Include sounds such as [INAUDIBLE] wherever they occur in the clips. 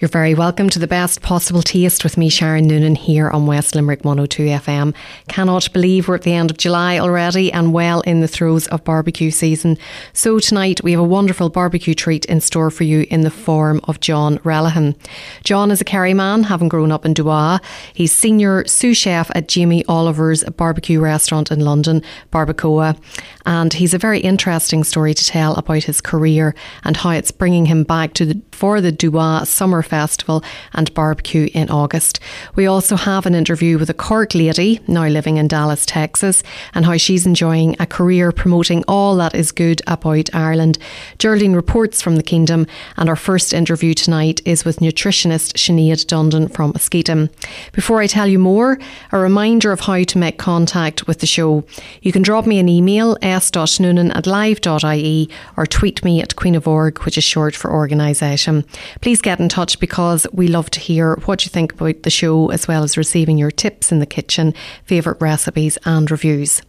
You're very welcome to the best possible taste with me, Sharon Noonan, here on West Limerick 102 FM. Cannot believe we're at the end of July already and well in the throes of barbecue season. So tonight we have a wonderful barbecue treat in store for you in the form of John Relihan. John is a Kerry man, having grown up in Duagh. He's senior sous chef at Jamie Oliver's barbecue restaurant in London, Barbacoa, and he's a very interesting story to tell about his career and how it's bringing him back to the, for the Duagh summer Festival and barbecue in August. We also have an interview with a Cork lady now living in Dallas, Texas, and how she's enjoying a career promoting all that is good about Ireland. Geraldine reports from the Kingdom, and our first interview tonight is with nutritionist Sinead Dundon from Askeaton. Before I tell you more, a reminder of how to make contact with the show. You can drop me an email s.noonan at live.ie or tweet me at Queen of Org, which is short for organisation. Please get in touch because we love to hear what you think about the show as well as receiving your tips in the kitchen, favourite recipes, and reviews.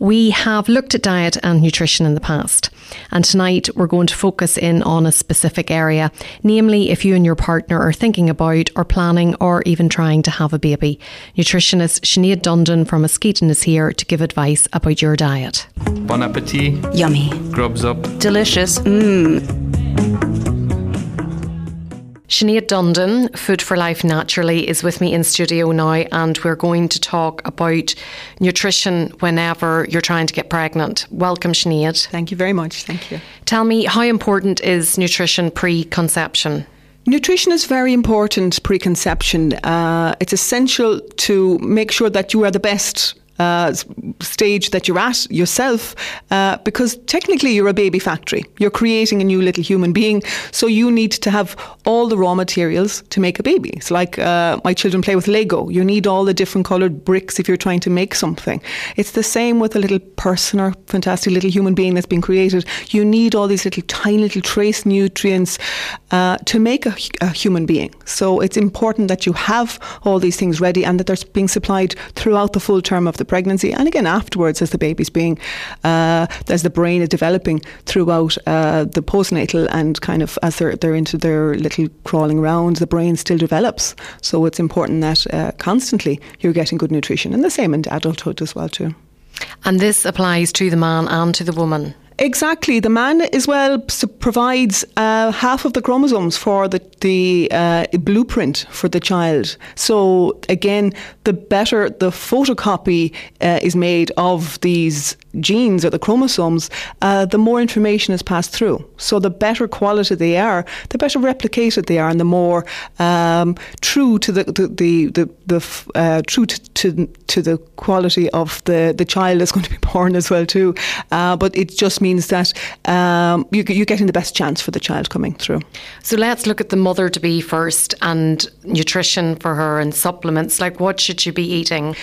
We have looked at diet and nutrition in the past, and tonight we're going to focus in on a specific area, namely if you and your partner are thinking about or planning or even trying to have a baby. Nutritionist Sinead Dundon from Askeaton is here to give advice about your diet. Bon appetit. Yummy. Grubs up. Delicious. Mmm. Sinead Dundon, Food for Life Naturally, is with me in studio now, and we're going to talk about nutrition whenever you're trying to get pregnant. Welcome, Sinead. Thank you very much. Thank you. Tell me, how important is nutrition pre conception? Nutrition is very important pre-conception. Uh, it's essential to make sure that you are the best uh, stage that you're at yourself, uh, because technically you're a baby factory. You're creating a new little human being, so you need to have all the raw materials to make a baby. It's like uh, my children play with Lego. You need all the different coloured bricks if you're trying to make something. It's the same with a little person or fantastic little human being that's been created. You need all these little tiny little trace nutrients uh, to make a, a human being. So it's important that you have all these things ready and that they're being supplied throughout the full term of the pregnancy and again afterwards as the baby's being, uh, as the brain is developing throughout uh, the postnatal and kind of as they're, they're into their little crawling around, the brain still develops. So it's important that uh, constantly you're getting good nutrition and the same in adulthood as well too. And this applies to the man and to the woman. Exactly. The man as well provides uh, half of the chromosomes for the, the uh, blueprint for the child. So, again, the better the photocopy uh, is made of these genes or the chromosomes, uh, the more information is passed through. So, the better quality they are, the better replicated they are, and the more um, true to the, the, the, the, the uh, true to, to, to, the quality of the, the child is going to be born as well, too. Uh, but it just means means that um, you, you're getting the best chance for the child coming through. So let's look at the mother to be first and nutrition for her and supplements. Like, what should she be eating?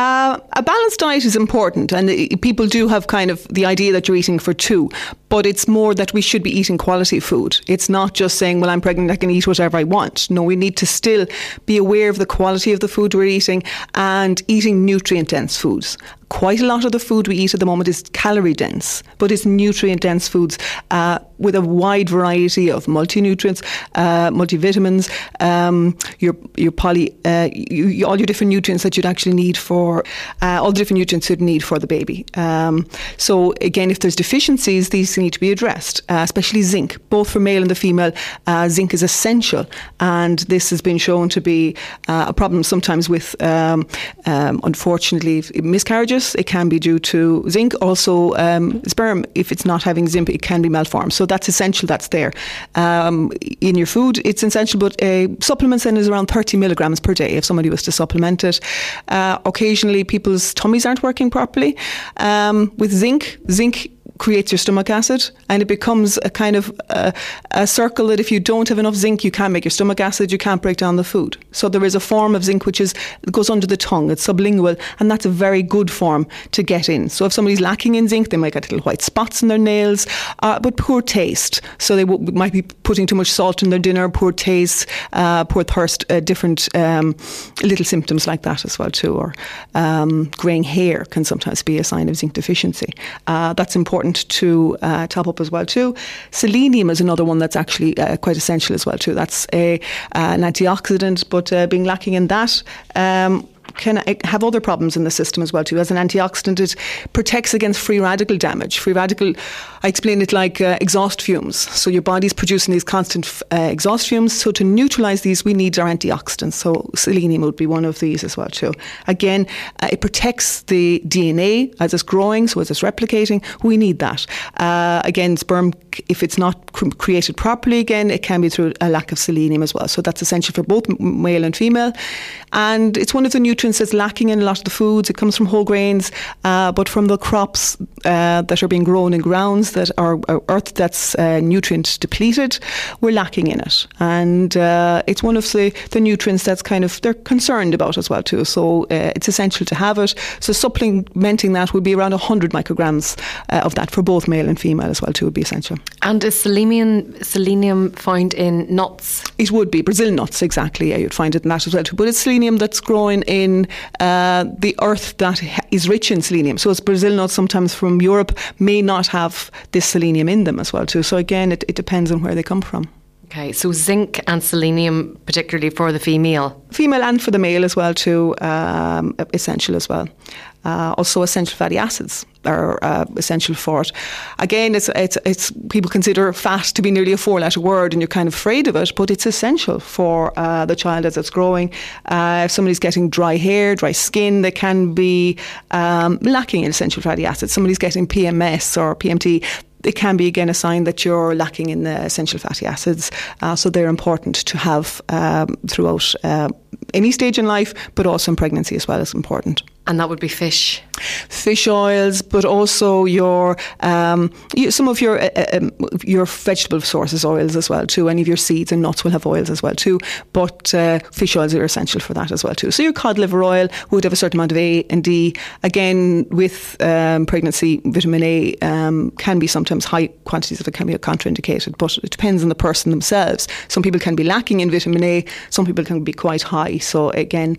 Uh, a balanced diet is important, and people do have kind of the idea that you're eating for two, but it's more that we should be eating quality food. It's not just saying, well, I'm pregnant, I can eat whatever I want. No, we need to still be aware of the quality of the food we're eating and eating nutrient dense foods quite a lot of the food we eat at the moment is calorie dense, but it's nutrient dense foods uh, with a wide variety of multi nutrients, uh, multivitamins, um, your your poly, uh, you, all your different nutrients that you'd actually need for uh, all the different nutrients you'd need for the baby. Um, so again, if there's deficiencies, these need to be addressed, uh, especially zinc, both for male and the female. Uh, zinc is essential, and this has been shown to be a problem sometimes with, um, um unfortunately, miscarriages it can be due to zinc. Also, um, sperm, if it's not having zinc, it can be malformed. So that's essential. That's there um, in your food. It's essential, but uh, supplements then is around 30 milligrams per day if somebody was to supplement it. Uh, occasionally, people's tummies aren't working properly. Um, with zinc, zinc creates your stomach acid and it becomes a kind of a, a, circle that if you don't have enough zinc you can't make your stomach acid you can't break down the food. So there is a form of zinc which is goes under the tongue it's sublingual and that's a very good form to get in. So if somebody's lacking in zinc they might get little white spots in their nails uh, but poor taste. So they w- might be putting too much salt in their dinner poor taste uh, poor thirst uh, different um, little symptoms like that as well too or um, greying hair can sometimes be a sign of zinc deficiency. Uh, that's important to uh, top up as well too. Selenium is another one that's actually uh, quite essential as well too. That's a, uh, an antioxidant, but uh, being lacking in that. Um, can have other problems in the system as well too. As an antioxidant, it protects against free radical damage. Free radical, I explain it like uh, exhaust fumes. So your body's producing these constant uh, exhaust fumes. So to neutralize these, we need our antioxidants. So selenium would be one of these as well too. Again, uh, it protects the DNA as it's growing, so as it's replicating. We need that. Uh, again, sperm, if it's not created properly, again, it can be through a lack of selenium as well. So that's essential for both male and female, and it's one of the nutrients nutrients is lacking in a lot of the foods. It comes from whole grains, uh, but from the crops uh, that are being grown in grounds that are, are earth that's uh, nutrient depleted, we're lacking in it. And uh, it's one of the, the nutrients that's kind of they're concerned about as well too. So uh, it's essential to have it. So supplementing that would be around 100 micrograms uh, of that for both male and female as well too would be essential. And is selenium selenium found in nuts? It would be Brazil nuts exactly. Yeah, you'd find it in that as well too. But it's selenium that's growing in uh, the earth that is rich in selenium. So as Brazil nuts sometimes from Europe may not have this selenium in them as well too. So again, it, it depends on where they come from. Okay, so zinc and selenium, particularly for the female, female and for the male as well too, um, essential as well. Uh, also, essential fatty acids are uh, essential for it. Again, it's, it's, it's people consider fat to be nearly a four-letter word, and you're kind of afraid of it, but it's essential for uh, the child as it's growing. Uh, if somebody's getting dry hair, dry skin, they can be um, lacking in essential fatty acids. Somebody's getting PMS or PMT it can be again a sign that you're lacking in the essential fatty acids. Uh, so they're important to have um, throughout uh, any stage in life, but also in pregnancy as well is important. And that would be fish. Fish oils, but also your um, some of your uh, uh, um, your vegetable sources oils as well too. Any of your seeds and nuts will have oils as well too. But uh, fish oils are essential for that as well too. So your cod liver oil would have a certain amount of A and D. Again, with um, pregnancy, vitamin A um, can be sometimes high quantities of it can be contraindicated, but it depends on the person themselves. Some people can be lacking in vitamin A. Some people can be quite high. So again,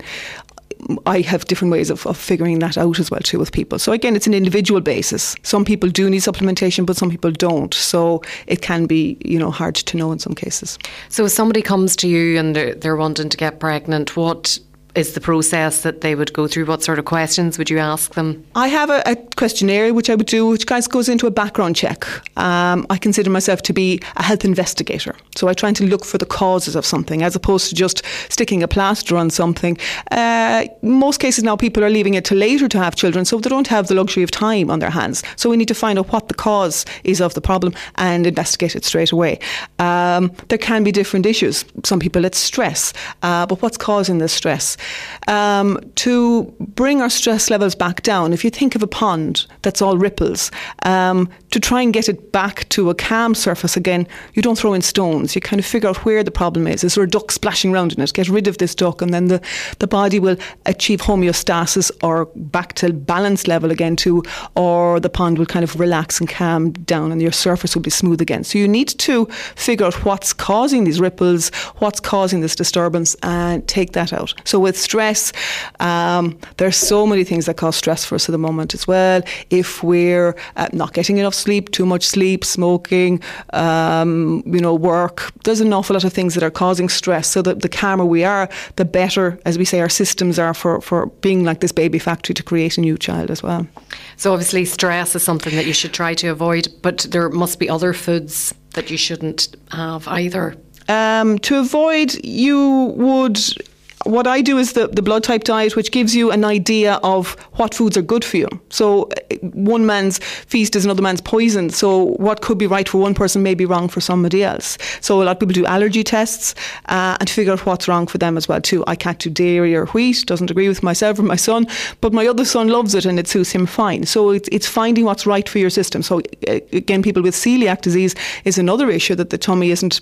I have different ways of, of figuring that out as well too with people. So again, it's an individual basis. Some people do need supplementation, but some people don't. So it can be, you know, hard to know in some cases. So if somebody comes to you and they're, they're wanting to get pregnant, what is the process that they would go through? What sort of questions would you ask them? I have a, a questionnaire which I would do, which guys goes into a background check. Um, I consider myself to be a health investigator, so I try and to look for the causes of something as opposed to just sticking a plaster on something. Uh, most cases now, people are leaving it to later to have children, so they don't have the luxury of time on their hands. So we need to find out what the cause is of the problem and investigate it straight away. Um, there can be different issues. Some people it's stress, uh, but what's causing this stress? Um, to bring our stress levels back down. If you think of a pond that's all ripples, um, to try and get it back to a calm surface again, you don't throw in stones. You kind of figure out where the problem is. Is there a duck splashing around in it? Get rid of this duck, and then the, the body will achieve homeostasis or back to balance level again too, or the pond will kind of relax and calm down, and your surface will be smooth again. So you need to figure out what's causing these ripples, what's causing this disturbance, and take that out. So with stress, um, there's so many things that cause stress for us at the moment as well. If we're uh, not getting enough sleep, too much sleep, smoking, um, you know, work. There's an awful lot of things that are causing stress. So the, the calmer we are, the better, as we say, our systems are for, for being like this baby factory to create a new child as well. So obviously stress is something that you should try to avoid, but there must be other foods that you shouldn't have either. Um, to avoid, you would what I do is the, the blood type diet, which gives you an idea of what foods are good for you. So, uh, one man's feast is another man's poison. So, what could be right for one person may be wrong for somebody else. So, a lot of people do allergy tests uh, and figure out what's wrong for them as well too. I can't do dairy or wheat; doesn't agree with myself or my son, but my other son loves it and it suits him fine. So, it's it's finding what's right for your system. So, uh, again, people with celiac disease is another issue that the tummy isn't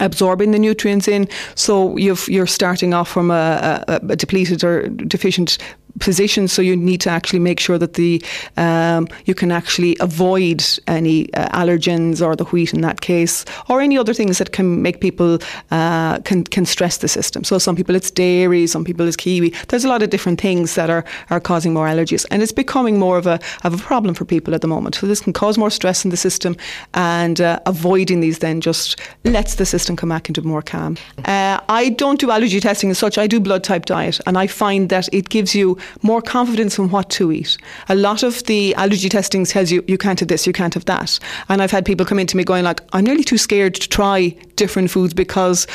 absorbing the nutrients in. So you are starting off from a, a, a, depleted or deficient position. So you need to actually make sure that the um, you can actually avoid any uh, allergens or the wheat in that case, or any other things that can make people uh, can can stress the system. So some people it's dairy, some people it's kiwi. There's a lot of different things that are are causing more allergies, and it's becoming more of a of a problem for people at the moment. So this can cause more stress in the system, and uh, avoiding these then just lets the system come back into more calm. Uh, I don't do allergy testing as such. I do blood type diet, and I find that it gives you more confidence in what to eat. A lot of the allergy testing tells you you can't have this, you can't have that. And I've had people come into me going like, I'm nearly too scared to try different foods because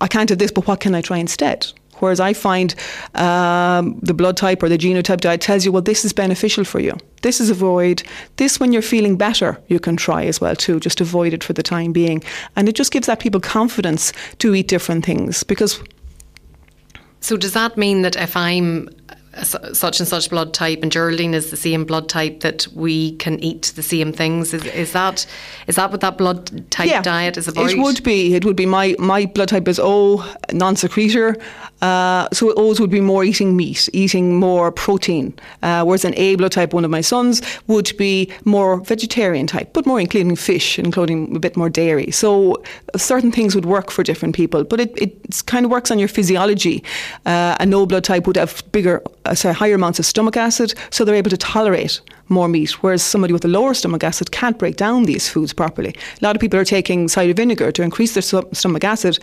I can't have this, but what can I try instead? Whereas I find um, the blood type or the genotype diet tells you, well, this is beneficial for you. This is avoid. This, when you're feeling better, you can try as well too. Just avoid it for the time being, and it just gives that people confidence to eat different things because. So does that mean that if I'm such and such blood type and Geraldine is the same blood type that we can eat the same things. Is, is that is that what that blood type yeah, diet is about? It would be it would be my my blood type is O non-secretor uh, so O's would be more eating meat eating more protein. Uh, whereas an A blood type one of my sons would be more vegetarian type but more including fish including a bit more dairy. So certain things would work for different people but it, it kind of works on your physiology. Uh, a no blood type would have bigger uh, sorry, higher amounts of stomach acid, so they're able to tolerate more meat, whereas somebody with a lower stomach acid can't break down these foods properly. A lot of people are taking cider vinegar to increase their stomach acid,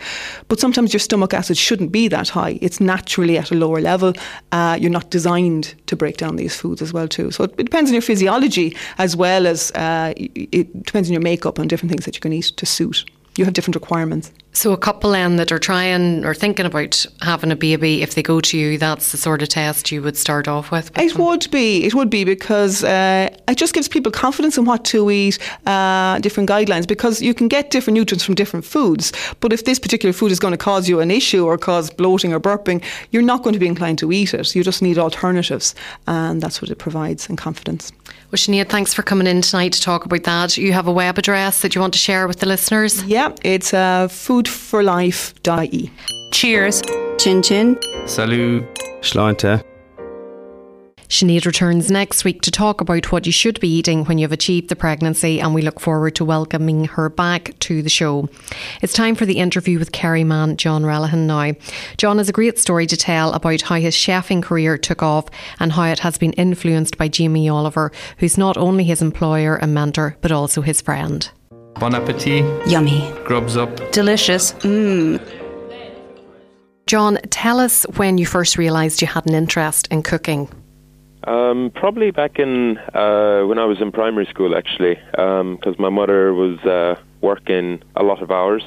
but sometimes your stomach acid shouldn't be that high. It's naturally at a lower level. Uh, you're not designed to break down these foods as well too. So it, it depends on your physiology as well as uh, it depends on your makeup and different things that you can eat to suit. You have different requirements. So a couple then that are trying or thinking about having a baby, if they go to you, that's the sort of test you would start off with. with it them? would be. It would be because uh, it just gives people confidence in what to eat, uh, different guidelines. Because you can get different nutrients from different foods, but if this particular food is going to cause you an issue or cause bloating or burping, you're not going to be inclined to eat it. You just need alternatives, and that's what it provides and confidence. Well, Sinead, thanks for coming in tonight to talk about that. You have a web address that you want to share with the listeners. Yeah, it's uh, foodforlife.ie. Cheers. Chin chin. Salut. Sláinte. Sinead returns next week to talk about what you should be eating when you've achieved the pregnancy, and we look forward to welcoming her back to the show. It's time for the interview with Kerry man John Relihan now. John has a great story to tell about how his chefing career took off and how it has been influenced by Jamie Oliver, who's not only his employer and mentor, but also his friend. Bon appetit. Yummy. Grubs up. Delicious. Mmm. John, tell us when you first realised you had an interest in cooking. Um, probably back in uh, when I was in primary school, actually, because um, my mother was uh, working a lot of hours.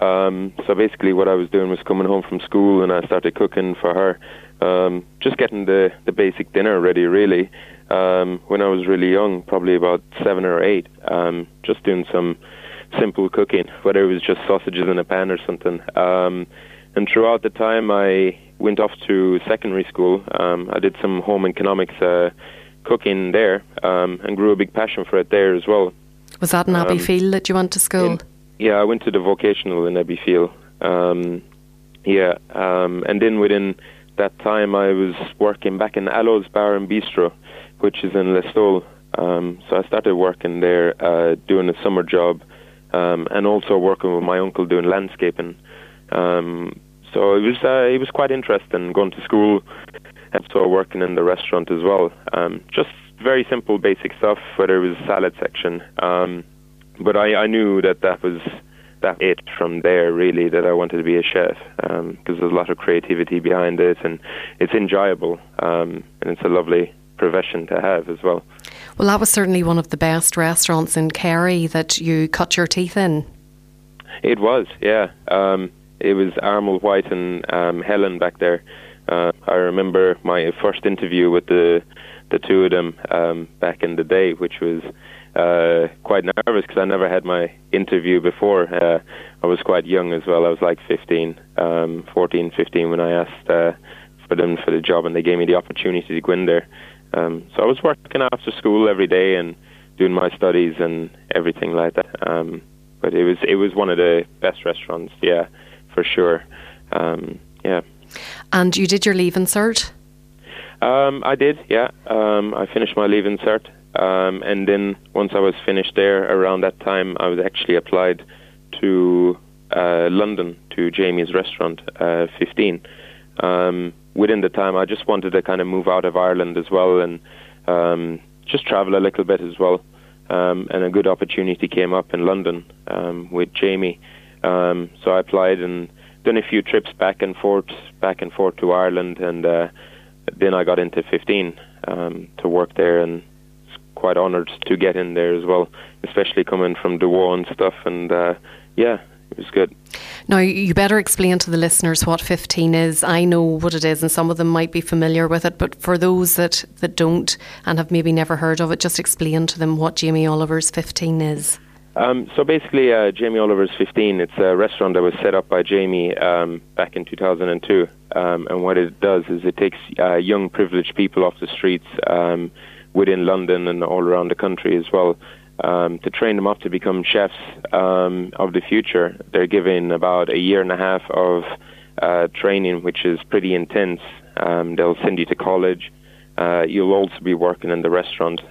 Um, so basically, what I was doing was coming home from school, and I started cooking for her, um, just getting the the basic dinner ready. Really, um, when I was really young, probably about seven or eight, um, just doing some simple cooking, whether it was just sausages in a pan or something. Um, and throughout the time, I went off to secondary school. Um, I did some home economics uh, cooking there um, and grew a big passion for it there as well. Was that in Abbeyfeale um, that you went to school? In, yeah, I went to the vocational in Abbeyfeale. Um, yeah, um, and then within that time, I was working back in Allo's Bar and Bistro, which is in Listowel. Um, so I started working there, uh, doing a summer job, um, and also working with my uncle doing landscaping. Um, so it was uh, it was quite interesting going to school and so working in the restaurant as well. Um, just very simple, basic stuff. Whether it was a salad section, um, but I, I knew that that was that it from there really that I wanted to be a chef because um, there's a lot of creativity behind it and it's enjoyable um, and it's a lovely profession to have as well. Well, that was certainly one of the best restaurants in Kerry that you cut your teeth in. It was, yeah. Um, it was Armel Whyte and um, Helen back there. Uh, I remember my first interview with the the two of them um, back in the day, which was uh, quite nervous because I never had my interview before. Uh, I was quite young as well. I was like 15, um, 14, 15 when I asked uh, for them for the job, and they gave me the opportunity to go in there. Um, so I was working after school every day and doing my studies and everything like that. Um, but it was it was one of the best restaurants, yeah, for sure. Um, yeah. And you did your Leaving Cert? Um, I did, yeah. Um, I finished my Leaving Cert. um, and then once I was finished there, around that time, I was actually applied to uh, London to Jamie's restaurant, uh, 15. Um, within the time, I just wanted to kind of move out of Ireland as well and um, just travel a little bit as well. Um, and a good opportunity came up in London um, with Jamie. Um, so I applied and done a few trips back and forth, back and forth to Ireland, and uh, then I got into 15 um, to work there, and was quite honoured to get in there as well, especially coming from Duagh and stuff. And uh, yeah, it was good. Now, you better explain to the listeners what 15 is. I know what it is, and some of them might be familiar with it, but for those that, that don't and have maybe never heard of it, just explain to them what Jamie Oliver's 15 is. Um, so basically, uh, Jamie Oliver's 15, it's a restaurant that was set up by Jamie um, back in 2002. Um, and what it does is it takes uh, young, privileged people off the streets um, within London and all around the country as well um, to train them up to become chefs um, of the future. They're given about a year and a half of uh, training, which is pretty intense. they'll send you to college. Uh, you'll also be working in the restaurant.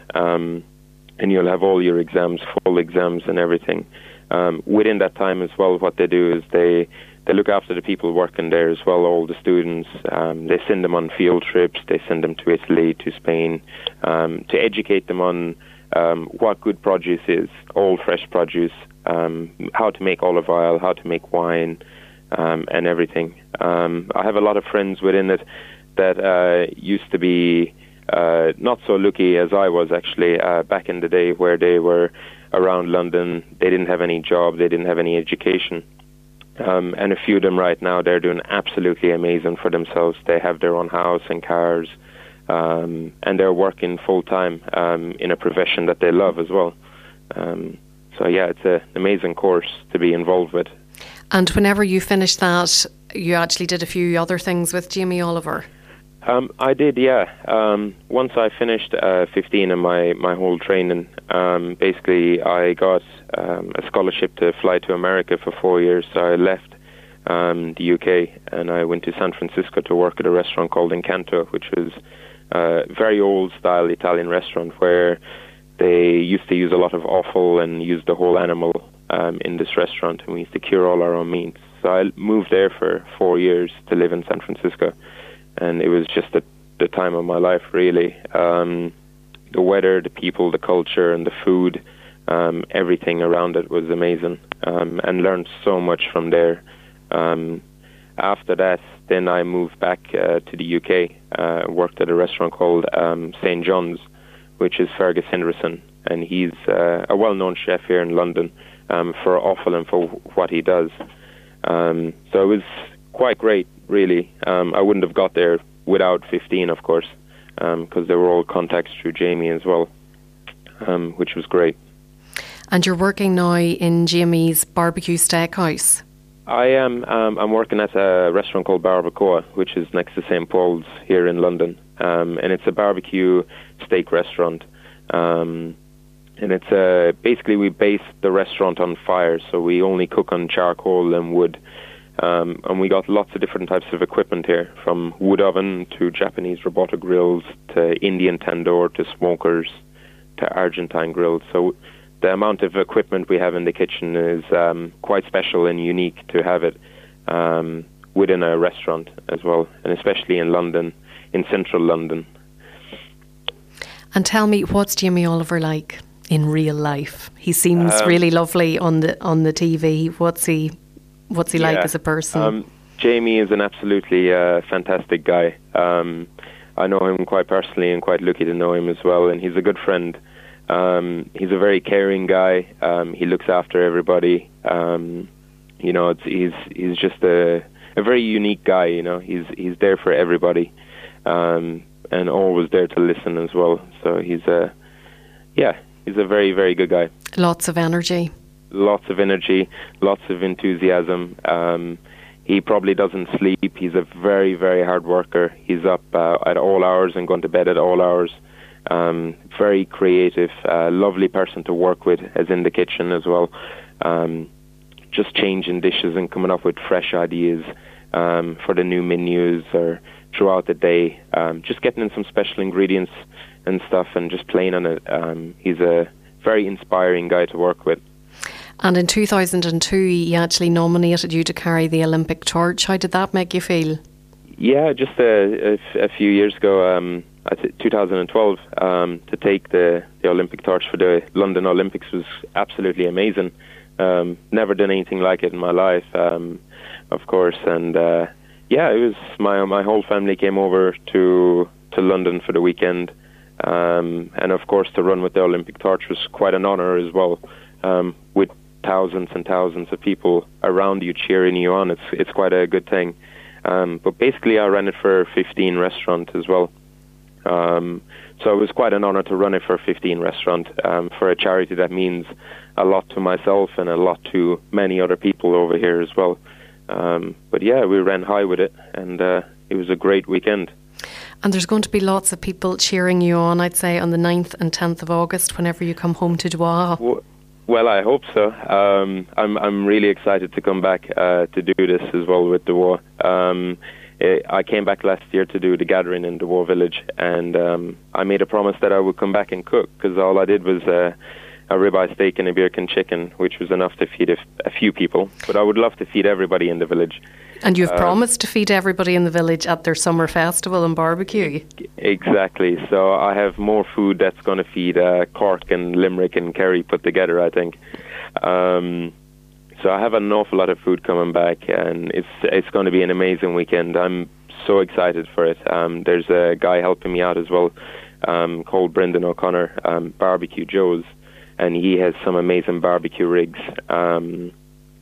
And you'll have all your exams, full exams, and everything. Um, within that time as well, what they do is they they look after the people working there as well, all the students. Um, they send them on field trips. They send them to Italy, to Spain, um, to educate them on um, what good produce is, all fresh produce, um, how to make olive oil, how to make wine, um, and everything. Um, I have a lot of friends within it that uh, used to be uh, not so lucky as I was actually uh, back in the day, where they were around London. They didn't have any job, they didn't have any education. Um, and a few of them right now, they're doing absolutely amazing for themselves. They have their own house and cars, um, and they're working full time um, in a profession that they love as well. Um, so yeah, it's an amazing course to be involved with. And whenever you finished that, you actually did a few other things with Jamie Oliver. Um, I did, yeah. Um, once I finished uh, 15 and my, my whole training, um, basically I got um, a scholarship to fly to America for four years. So I left um, the UK and I went to San Francisco to work at a restaurant called Incanto, which was a very old style Italian restaurant where they used to use a lot of offal and use the whole animal um, in this restaurant, and we used to cure all our own meats. So I moved there for four years to live in San Francisco and it was just the the time of my life really. Um, the weather, the people, the culture, and the food, um, everything around it was amazing, um, and learned so much from there. Um, after that, then I moved back uh, to the UK. Uh, worked at a restaurant called um, St John's, which is Fergus Henderson, and he's uh, a well-known chef here in London um, for offal and for what he does. Um, so it was quite great really. Um, I wouldn't have got there without 15, of course, because um, they were all contacts through Jamie as well, um, which was great. And you're working now in Jamie's Barbecue Steakhouse. I am. Um, I'm working at a restaurant called Barbacoa, which is next to St Paul's here in London, um, and it's a barbecue steak restaurant. Um, and it's uh, basically we base the restaurant on fire, so we only cook on charcoal and wood. Um, and we got lots of different types of equipment here, from wood oven to Japanese robotic grills to Indian tandoor to smokers to Argentine grills. So the amount of equipment we have in the kitchen is um, quite special and unique to have it um, within a restaurant as well, and especially in London, in central London. And tell me, what's Jimmy Oliver like in real life? He seems um, really lovely on the on the TV. What's he What's he yeah. like as a person? Um, Jamie is an absolutely uh, fantastic guy. Um, I know him quite personally and quite lucky to know him as well, and he's a good friend. Um, he's a very caring guy. Um, he looks after everybody. Um, You know, it's, he's he's just a a very unique guy. You know, he's he's there for everybody, um, and always there to listen as well. So he's a yeah, he's a very very good guy. Lots of energy. Lots of energy, lots of enthusiasm. Um, he probably doesn't sleep. He's a very, very hard worker. He's up uh, at all hours and going to bed at all hours. Um, very creative, uh, lovely person to work with, as in the kitchen as well. Um, just changing dishes and coming up with fresh ideas um, for the new menus or throughout the day. Um, just getting in some special ingredients and stuff and just playing on it. Um, he's a very inspiring guy to work with. And in 2002, he actually nominated you to carry the Olympic torch. How did that make you feel? Yeah, just a, a, a few years ago, um, 2012, um, to take the, the Olympic torch for the London Olympics was absolutely amazing. Um, never done anything like it in my life, um, of course, and uh, yeah, it was my my whole family came over to to London for the weekend, um, and of course to run with the Olympic torch was quite an honour as well. Um, with thousands and thousands of people around you cheering you on, it's it's quite a good thing. Um, but basically, I ran it for 15 restaurant as well. Um, so it was quite an honor to run it for 15 restaurant um, for a charity that means a lot to myself and a lot to many other people over here as well. Um, but yeah, we ran high with it, and uh, it was a great weekend. And there's going to be lots of people cheering you on, I'd say, on the 9th and 10th of August whenever you come home to Duagh. Well, well I hope so. Um, I'm I'm really excited to come back uh, to do this as well with Duagh. Um, it, I came back last year to do the gathering in the war village, and um, I made a promise that I would come back and cook because all I did was. Uh, a ribeye steak and a beer can chicken, which was enough to feed a, a, few people. But I would love to feed everybody in the village. And you've um, promised to feed everybody in the village at their summer festival and barbecue. Exactly. So I have more food that's going to feed uh, Cork and Limerick and Kerry put together. I think. Um, so I have an awful lot of food coming back, and it's it's going to be an amazing weekend. I'm so excited for it. Um, there's a guy helping me out as well, um, called Brendan O'Connor, um, Barbecue Joe's and he has some amazing barbecue rigs um,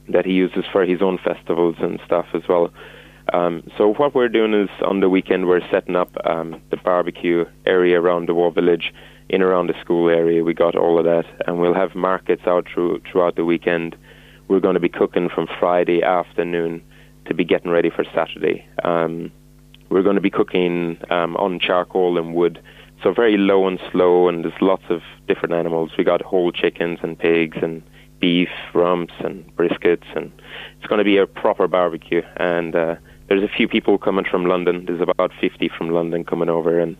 that he uses for his own festivals and stuff as well. Um, so what we're doing is on the weekend we're setting up um, the barbecue area around the Duagh Village, in around the school area. We got all of that, and we'll have markets out through, throughout the weekend. We're going to be cooking from Friday afternoon to be getting ready for Saturday. Um, we're going to be cooking um, on charcoal and wood so very low and slow, and there's lots of different animals. We got whole chickens and pigs and beef, rumps and briskets, and it's going to be a proper barbecue. And uh, there's a few people coming from London. There's about 50 from London coming over, and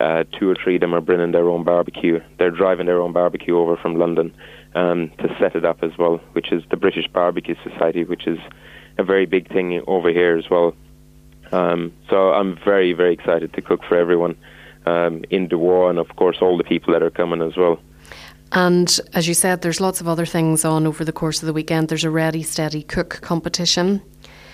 uh, two or three of them are bringing their own barbecue. They're driving their own barbecue over from London um, to set it up as well, which is the British Barbecue Society, which is a very big thing over here as well. Um, so I'm very, very excited to cook for everyone um, in Duagh, and of course all the people that are coming as well. And as you said, there's lots of other things on over the course of the weekend. There's a ready, steady cook competition.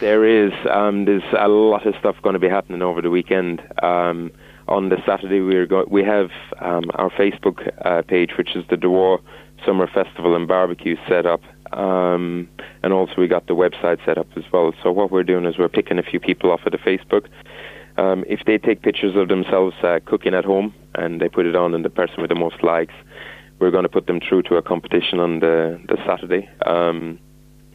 There is. Um, there's a lot of stuff going to be happening over the weekend. Um, on the Saturday, we're go- we have um, our Facebook uh, page, which is the Duagh Summer Festival and Barbecue set up. Um, and also, we got the website set up as well. So, what we're doing is we're picking a few people off of the Facebook um, if they take pictures of themselves uh, cooking at home and they put it on, and the person with the most likes, we're going to put them through to a competition on the the Saturday, um,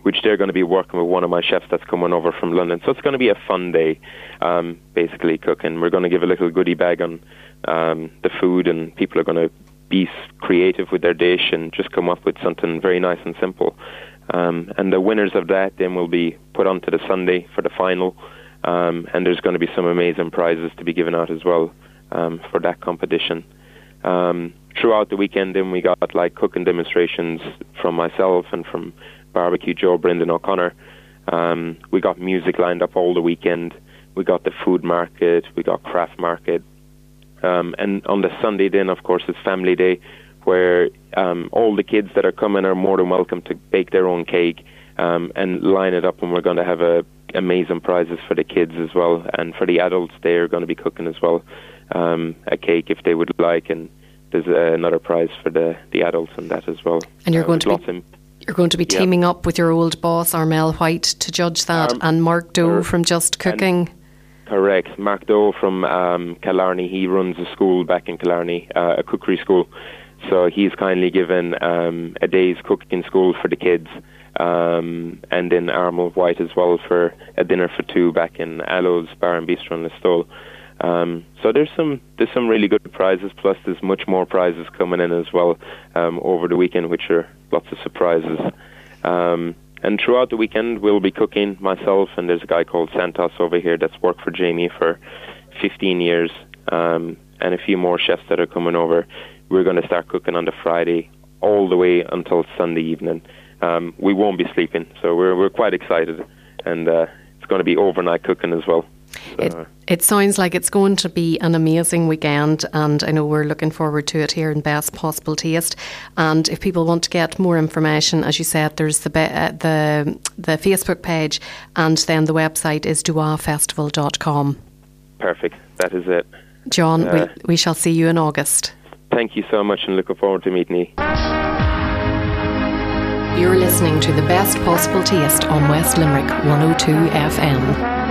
which they're going to be working with one of my chefs that's coming over from London. So it's going to be a fun day, um, basically cooking. We're going to give a little goodie bag on um, the food, and people are going to be creative with their dish and just come up with something very nice and simple. Um, and the winners of that then will be put onto the Sunday for the final. Um, and there's going to be some amazing prizes to be given out as well um, for that competition. Um, throughout the weekend, then we got like cooking demonstrations from myself and from Barbecue Joe Brendan O'Connor. Um, we got music lined up all the weekend. We got the food market. We got craft market. Um, and on the Sunday, then of course, it's Family Day, where um, all the kids that are coming are more than welcome to bake their own cake and line it up. And we're going to have a amazing prizes for the kids as well, and for the adults, they are going to be cooking as well um, a cake if they would like, and there's uh, another prize for the the adults and that as well. And you're uh, going to be. You're going to be teaming up with your old boss, Armel Whyte, to judge that, um, and Mark Doe from Just Cooking. Correct. Mark Doe from um, Killarney, he runs a school back in Killarney, uh, a cookery school. So he's kindly given um, a day's cooking school for the kids, um, and then Armel Whyte as well for a dinner for two back in Allo's Bar and Bistro in Listowel. Um, so there's some there's some really good prizes. Plus, there's much more prizes coming in as well um, over the weekend, which are lots of surprises. Um, and throughout the weekend, we'll be cooking myself, and there's a guy called Santos over here that's worked for Jamie for 15 years, um, and a few more chefs that are coming over. We're going to start cooking on the Friday all the way until Sunday evening. Um, we won't be sleeping, so we're we're quite excited, and uh, it's going to be overnight cooking as well. It, it sounds like it's going to be an amazing weekend, and I know we're looking forward to it here in Best Possible Taste. And if people want to get more information, as you said, there's the uh, the the Facebook page, and then the website is duafestival.com. Perfect. That is it. John, uh, we, we shall see you in August. Thank you so much, and looking forward to meeting you. You're listening to the best possible taste on West Limerick 102 FM.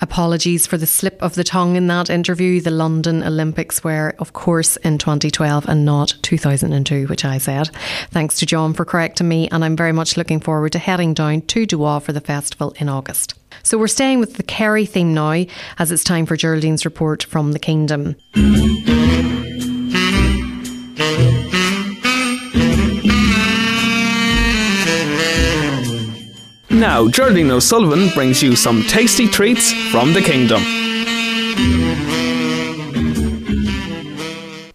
Apologies for the slip of the tongue in that interview. The London Olympics were, of course, in 2012 and not 2002, which I said. Thanks to John for correcting me, and I'm very much looking forward to heading down to Duagh for the festival in August. So we're staying with the Kerry theme now, as it's time for Geraldine's report from the Kingdom. Now, Geraldine O'Sullivan brings you some tasty treats from the kingdom.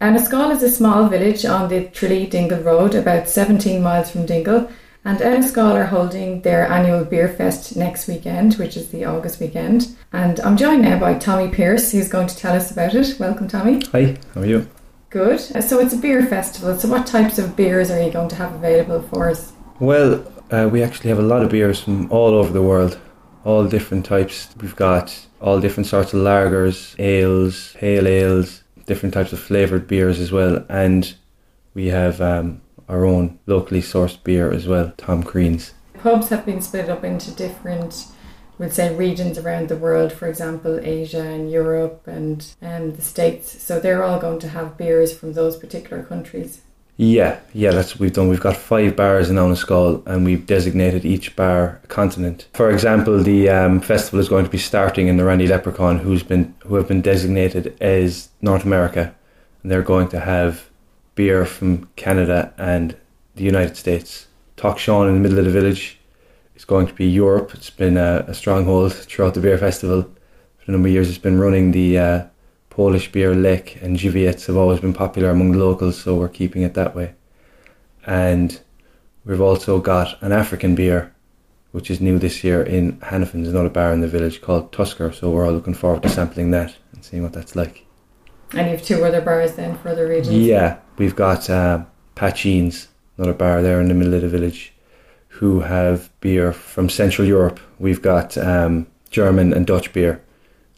Annascaul is a small village on the Tralee Dingle Road, about 17 miles from Dingle. And Annascaul are holding their annual beer fest next weekend, which is the August weekend. And I'm joined now by Tommy Pierce, who's going to tell us about it. Welcome, Tommy. Hi, how are you? Good. So it's a beer festival. So what types of beers are you going to have available for us? Well, uh, we actually have a lot of beers from all over the world, all different types. We've got all different sorts of lagers, ales, pale ales, different types of flavoured beers as well, and we have um, our own locally sourced beer as well, Tom Crean's. Pubs have been split up into different we'd say regions around the world, for example, Asia and Europe and um, the States. So they're all going to have beers from those particular countries. Yeah, yeah, that's what we've done. We've got five bars in Annascaul and we've designated each bar a continent. For example, the um, festival is going to be starting in the Randy Leprechaun, who's been who have been designated as North America, and they're going to have beer from Canada and the United States. Talkshawn in the middle of the village is going to be Europe. It's been a, a stronghold throughout the beer festival for a number of years. It's been running the uh, Polish beer Lech and Żywiec have always been popular among the locals, so we're keeping it that way. And we've also got an African beer, which is new this year in Hannafin's, another bar in the village called Tusker. So we're all looking forward to sampling that and seeing what that's like. And you have two other bars then for other regions? Yeah, we've got uh, Pachines, another bar there in the middle of the village, who have beer from Central Europe. We've got um, German and Dutch beer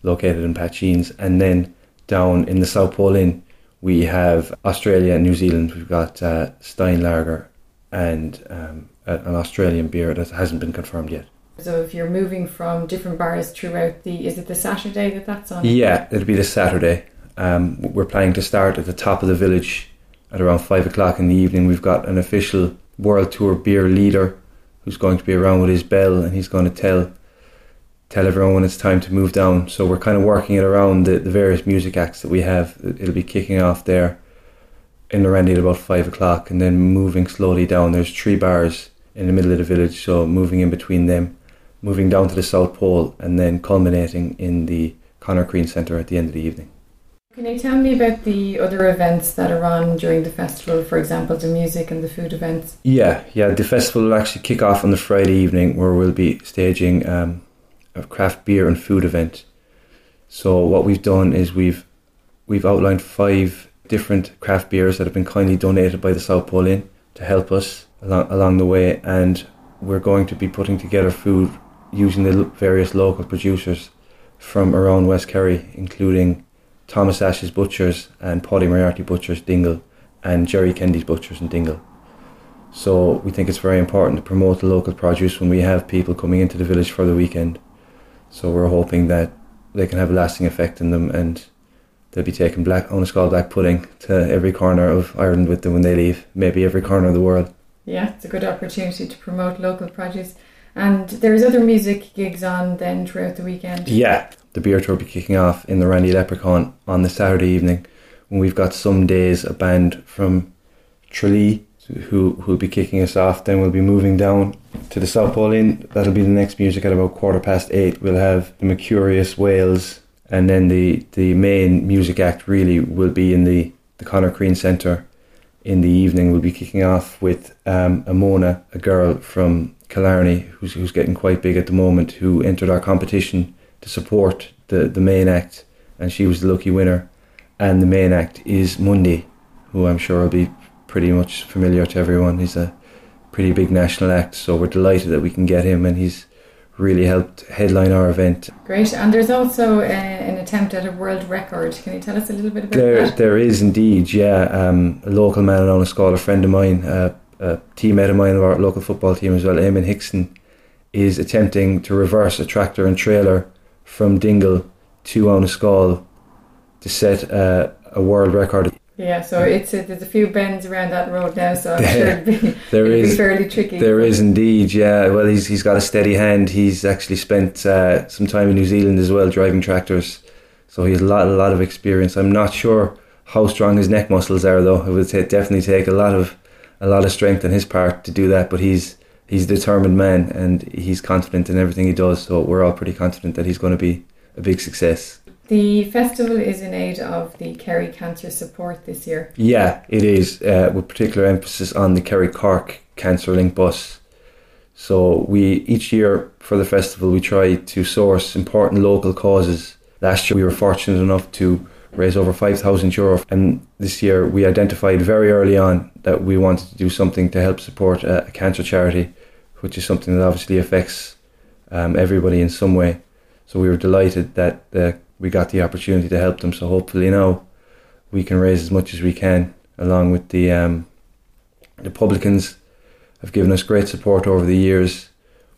located in Pachines, and then down in the South Pole Inn, we have Australia and New Zealand. We've got uh, Steinlager and um, an Australian beer that hasn't been confirmed yet. So if you're moving from different bars throughout the, is it the Saturday that that's on? Yeah, it'll be the Saturday. Um, we're planning to start at the top of the village at around five o'clock in the evening. We've got an official World Tour beer leader who's going to be around with his bell and he's going to tell tell everyone when it's time to move down. So we're kind of working it around the, the various music acts that we have. It'll be kicking off there in Lorendi at about five o'clock and then moving slowly down. There's three bars in the middle of the village, so moving in between them, moving down to the South Pole and then culminating in the Conor Crean Centre at the end of the evening. Can you tell me about the other events that are on during the festival, for example, the music and the food events? Yeah, yeah, the festival will actually kick off on the Friday evening where we'll be staging um, a craft beer and food event. So what we've done is we've we've outlined five different craft beers that have been kindly donated by the South Pole Inn to help us along along the way, and we're going to be putting together food using the various local producers from around West Kerry, including Thomas Ashe's Butchers and Paddy Moriarty Butchers Dingle and Jerry Kennedy's Butchers in Dingle. So we think it's very important to promote the local produce when we have people coming into the village for the weekend. So we're hoping that they can have a lasting effect in them and they'll be taking black Annascaul black pudding to every corner of Ireland with them when they leave, maybe every corner of the world. Yeah, it's a good opportunity to promote local produce. And there's other music gigs on then throughout the weekend. Yeah, the beer tour will be kicking off in the Randy Leprechaun on the Saturday evening when we've got some days a band from Tralee who who'll be kicking us off. Then we'll be moving down to the South Pole Inn. That'll be the next music at about quarter past eight. We'll have the Mercurius Wales, and then the the main music act really will be in the the Conor Crean Centre. In the evening, we'll be kicking off with um, Amona, a girl from Killarney who's who's getting quite big at the moment, who entered our competition to support the the main act, and she was the lucky winner. And the main act is Mundy, who I'm sure will be pretty much familiar to everyone. He's a pretty big national act, so we're delighted that we can get him, and he's really helped headline our event. Great, and there's also uh, an attempt at a world record. Can you tell us a little bit about there, that? There is indeed, yeah. Um, a local man on a scholar, a friend of mine, uh, a teammate of mine of our local football team as well, Eamon Hickson, is attempting to reverse a tractor and trailer from Dingle to Annascaul to set uh, a world record. Yeah, so it's a, there's a few bends around that road now, so I'm [LAUGHS] sure it'd be, [LAUGHS] There it'd be is- fairly tricky. There is indeed, yeah. Well, he's he's got a steady hand. He's actually spent uh, some time in New Zealand as well, driving tractors. So he has a lot, a lot of experience. I'm not sure how strong his neck muscles are, though. It would ta- definitely take a lot of a lot of strength on his part to do that. But he's he's a determined man, and he's confident in everything he does. So we're all pretty confident that he's going to be a big success. The festival is in aid of the Kerry Cancer Support this year. Yeah, it is, uh, with particular emphasis on the Kerry Cork Cancer Link bus. So we each year for the festival we try to source important local causes. Last year we were fortunate enough to raise over five thousand euro, and this year we identified very early on that we wanted to do something to help support a, a cancer charity, which is something that obviously affects um, everybody in some way. So we were delighted that uh, we got the opportunity to help them. So hopefully now we can raise as much as we can, along with the um, the publicans have given us great support over the years.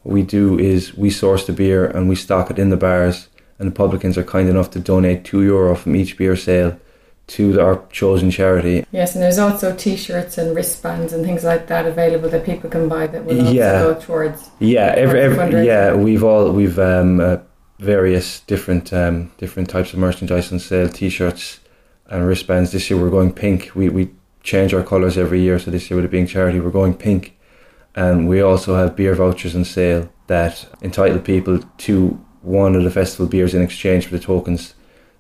What we do is we source the beer and we stock it in the bars, and the publicans are kind enough to donate two euro from each beer sale to our chosen charity. Yes, and there's also T-shirts and wristbands and things like that available that people can buy that will also Yeah. go towards. Yeah, every, every yeah, we've all we've um, uh, various different um, different types of merchandise on sale, t-shirts and wristbands. This year we're going pink. We we change our colours every year, so this year with it being charity, we're going pink, and we also have beer vouchers on sale that entitle people to one of the festival beers in exchange for the tokens.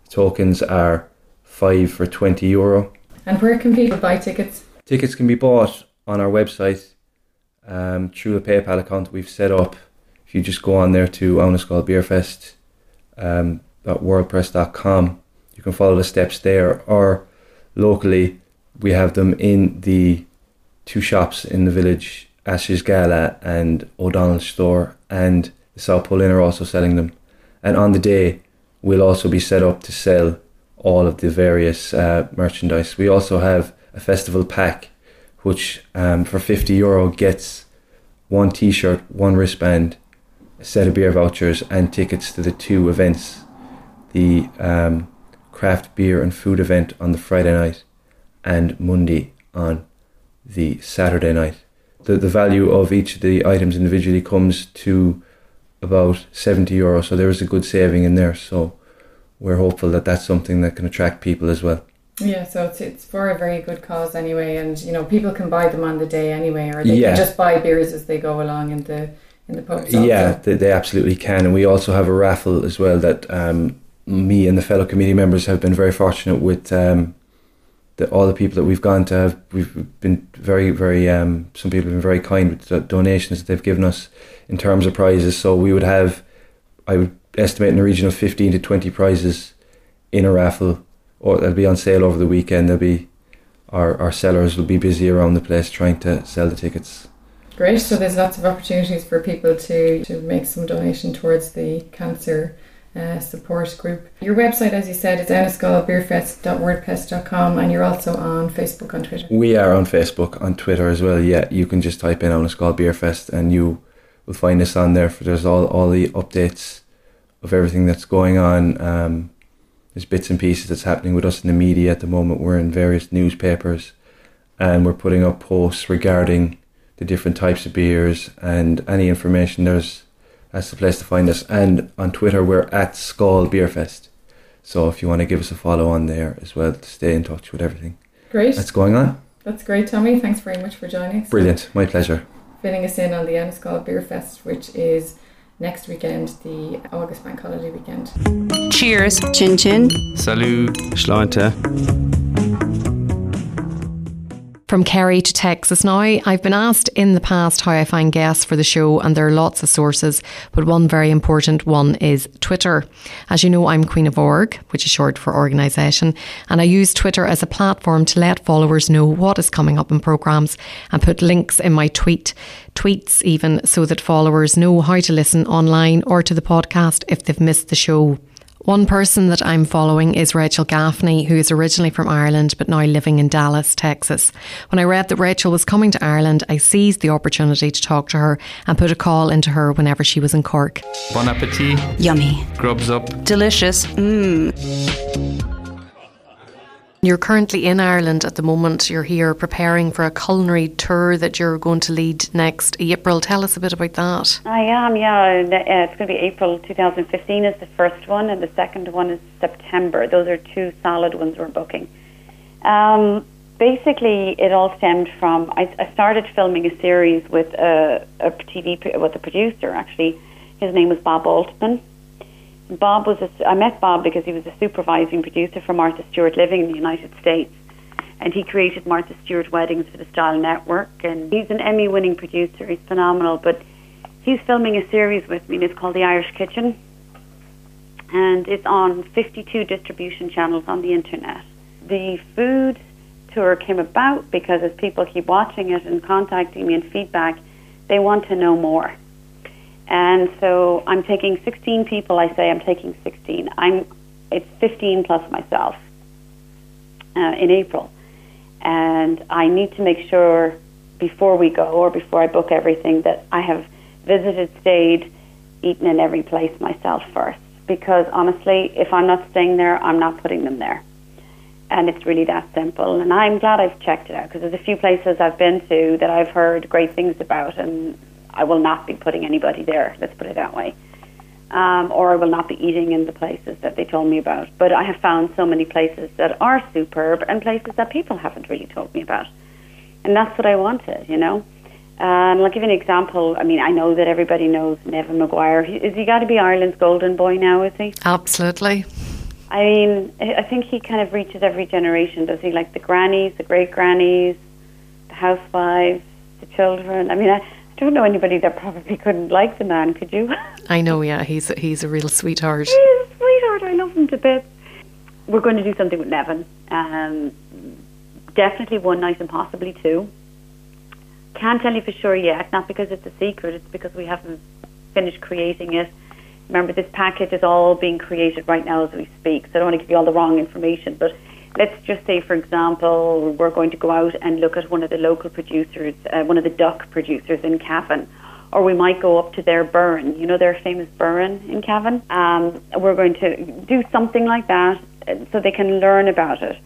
The tokens are five for twenty euro. And where can people buy tickets? Tickets can be bought on our website um, through a PayPal account we've set up. If you just go on there to Annascaul Beerfest um, .wordpress.com, you can follow the steps there. Or locally, we have them in the two shops in the village, Ashe's Gala and O'Donnell's store, and the South Pole are also selling them. And on the day, we'll also be set up to sell all of the various uh, merchandise. We also have a festival pack, which um, for 50 euro gets one t shirt, one wristband, a set of beer vouchers, and tickets to the two events the um, craft beer and food event on the Friday night and Mundy on the Saturday night. The, the value of each of the items individually comes to about 70 euro, so there is a good saving in there. So we're hopeful that that's something that can attract people as well. Yeah, so it's it's for a very good cause anyway, and you know people can buy them on the day anyway, or they Yeah. can just buy beers as they go along in the in the pubs. also. Yeah, they, they absolutely can. And we also have a raffle as well that um, me and the fellow committee members have been very fortunate with um, the, all the people that we've gone to have. We've been very, very, um, some people have been very kind with the donations that they've given us in terms of prizes. So we would have, I would estimate in the region of 15 to 20 prizes in a raffle or they'll be on sale over the weekend. They'll be, our, our sellers will be busy around the place trying to sell the tickets. Great. So there's lots of opportunities for people to to make some donation towards the cancer uh, support group. Your website, as you said, is annascaulbeerfest.wordpress.com and you're also on Facebook and Twitter. We are on Facebook, on Twitter as well. Yeah, you can just type in Annascaul Beer Fest and you will find us on there. For there's all, all the updates of everything that's going on. Um, there's bits and pieces that's happening with us in the media at the moment. We're in various newspapers and we're putting up posts regarding the different types of beers and any information. There's that's the place to find us. And on Twitter, we're at Skål Beerfest. So if you want to give us a follow on there as well to stay in touch with everything Great. that's going on. That's great, Tommy. Thanks very much for joining us. Brilliant. My pleasure. Filling us in on the Annascaul Beer Fest, which is next weekend, the August Bank Holiday weekend. Cheers. Chin chin. Salut. Sláinte. From Kerry to Texas now, I've been asked in the past how I find guests for the show, and there are lots of sources, but one very important one is Twitter. As you know, I'm Queen of Org, which is short for organisation, and I use Twitter as a platform to let followers know what is coming up in programmes and put links in my tweet, tweets even, so that followers know how to listen online or to the podcast if they've missed the show. One person that I'm following is Rachel Gaffney, who is originally from Ireland but now living in Dallas, Texas. When I read that Rachel was coming to Ireland, I seized the opportunity to talk to her and put a call into her whenever she was in Cork. Bon appetit. Yummy. Grubs up. Delicious. Mmm. You're currently in Ireland at the moment. You're here preparing for a culinary tour that you're going to lead next April. Tell us a bit about that. I am, yeah. Uh, it's going to be April 2015 is the first one, and the second one is September. Those are two solid ones we're booking. Um, basically, it all stemmed from I, I started filming a series with a, a TV with a producer. Actually, his name was Bob Altman. Bob was a, I met Bob because he was a supervising producer for Martha Stewart Living in the United States, and he created Martha Stewart Weddings for the Style Network. And he's an Emmy-winning producer. He's phenomenal. But he's filming a series with me, and it's called The Irish Kitchen, and it's on 52 distribution channels on the internet. The food tour came about because as people keep watching it and contacting me and feedback, they want to know more. And so I'm taking 16 people. I say I'm taking 16. I'm it's 15 plus myself uh, in April, and I need to make sure before we go or before I book everything that I have visited, stayed, eaten in every place myself first. Because honestly, if I'm not staying there, I'm not putting them there. And it's really that simple. And I'm glad I've checked it out because there's a few places I've been to that I've heard great things about, and I will not be putting anybody there. Let's put it that way. Um, or I will not be eating in the places that they told me about. But I have found so many places that are superb and places that people haven't really told me about. And that's what I wanted, you know. Um, I'll give you an example. I mean, I know that everybody knows Neven Maguire. He, is he got to be Ireland's golden boy now? Is he? Absolutely. I mean, I think he kind of reaches every generation. Does he? Like the grannies, the great grannies, the housewives, the children. I mean, I, I don't know anybody that probably couldn't like the man. Could you? [LAUGHS] I know. Yeah, he's he's a real sweetheart. He's a sweetheart. I love him to bits. We're going to do something with Neven. Um, definitely one night and possibly two. Can't tell you for sure yet, not because it's a secret, it's because we haven't finished creating it. Remember, this package is all being created right now as we speak, so I don't want to give you all the wrong information. But let's just say, for example, we're going to go out and look at one of the local producers, uh, one of the duck producers in Cavan, or we might go up to their burn, you know, their famous burn in Cavan. Um, we're going to do something like that uh, so they can learn about it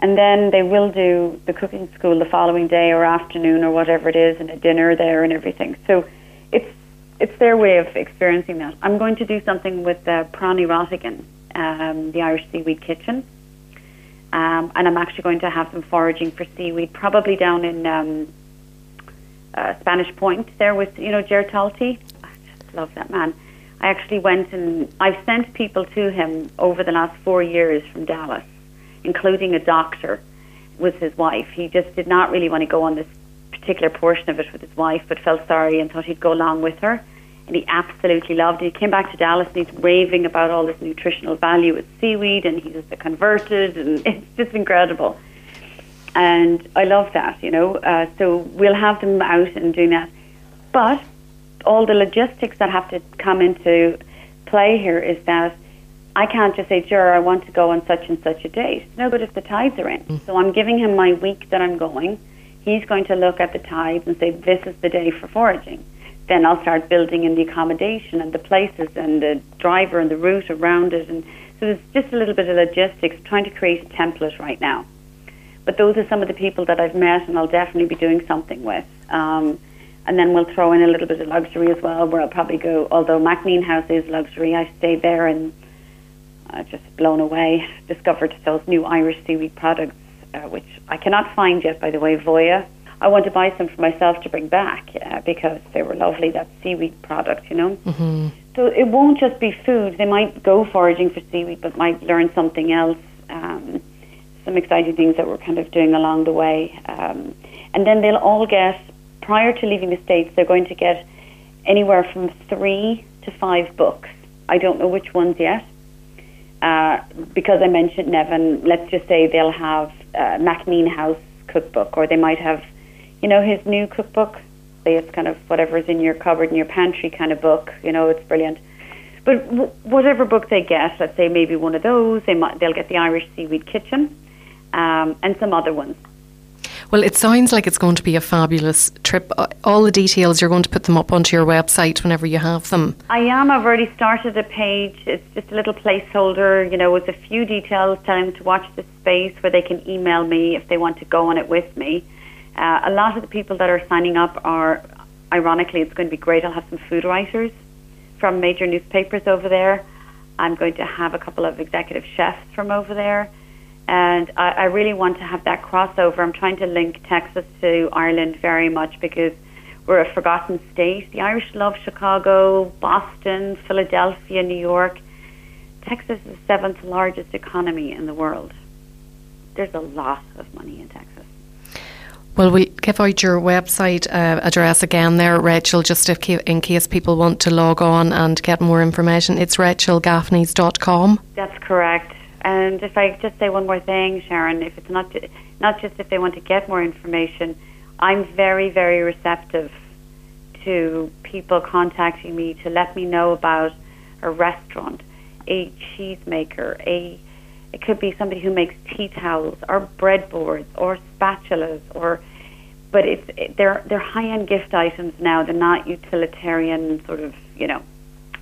and then they will do the cooking school the following day or afternoon or whatever it is, and a dinner there and everything. So it's it's their way of experiencing that. I'm going to do something with uh, Prannie Rhatigan, um, the Irish Seaweed Kitchen, um, and I'm actually going to have them foraging for seaweed, probably down in um, uh, Spanish Point there with you know Ger Talty. I just love that man. I actually went and I've sent people to him over the last four years from Dallas including a doctor with his wife. He just did not really want to go on this particular portion of it with his wife, but felt sorry and thought he'd go along with her. And he absolutely loved it. He came back to Dallas and he's raving about all this nutritional value with seaweed, and he's just converted, and [LAUGHS] it's just incredible. And I love that, you know. Uh, so we'll have them out and doing that. But all the logistics that have to come into play here is that I can't just say, sure, I want to go on such and such a date. No good if the tides are in. Mm. So I'm giving him my week that I'm going. He's going to look at the tides and say, this is the day for foraging. Then I'll start building in the accommodation and the places and the driver and the route around it. And so there's just a little bit of logistics, trying to create a template right now. But those are some of the people that I've met and I'll definitely be doing something with. Um, and then we'll throw in a little bit of luxury as well, where I'll probably go, although MacNean House is luxury, I stayed there and uh, just blown away. [LAUGHS] Discovered those new Irish seaweed products, uh, which I cannot find yet, by the way, Voya. I want to buy some for myself to bring back uh, because they were lovely, that seaweed product, you know. Mm-hmm. So it won't just be food. They might go foraging for seaweed, but might learn something else. Um, some exciting things that we're kind of doing along the way. Um, and then they'll all get, prior to leaving the States, they're going to get anywhere from three to five books. I don't know which ones yet uh, because I mentioned Neven, let's just say they'll have uh, MacNean House cookbook, or they might have, you know, his new cookbook. It's kind of whatever's in your cupboard in your pantry kind of book. You know, it's brilliant. But w- whatever book they get, let's say maybe one of those, they might they'll get the Irish Seaweed Kitchen, um, and some other ones. Well, it sounds like it's going to be a fabulous trip. Uh, all the details, you're going to put them up onto your website whenever you have them. I am. I've already started a page. It's just a little placeholder, you know, with a few details telling them to watch this space where they can email me if they want to go on it with me. Uh, a lot of the people that are signing up are, ironically, it's going to be great. I'll have some food writers from major newspapers over there. I'm going to have a couple of executive chefs from over there and I, I really want to have that crossover. I'm trying to link Texas to Ireland very much because we're a forgotten state. The Irish love Chicago, Boston, Philadelphia, New York. Texas is the seventh largest economy in the world. There's a lot of money in Texas. Well, we'll give out your website uh, address again there, Rachel, just if, in case people want to log on and get more information. It's rachelgaffneys.com. That's correct. And if I just say one more thing, Sharon, if it's not not just if they want to get more information, I'm very very receptive to people contacting me to let me know about a restaurant, a cheesemaker, a it could be somebody who makes tea towels or breadboards or spatulas or but it's it, they're they're high end gift items now. They're not utilitarian sort of you know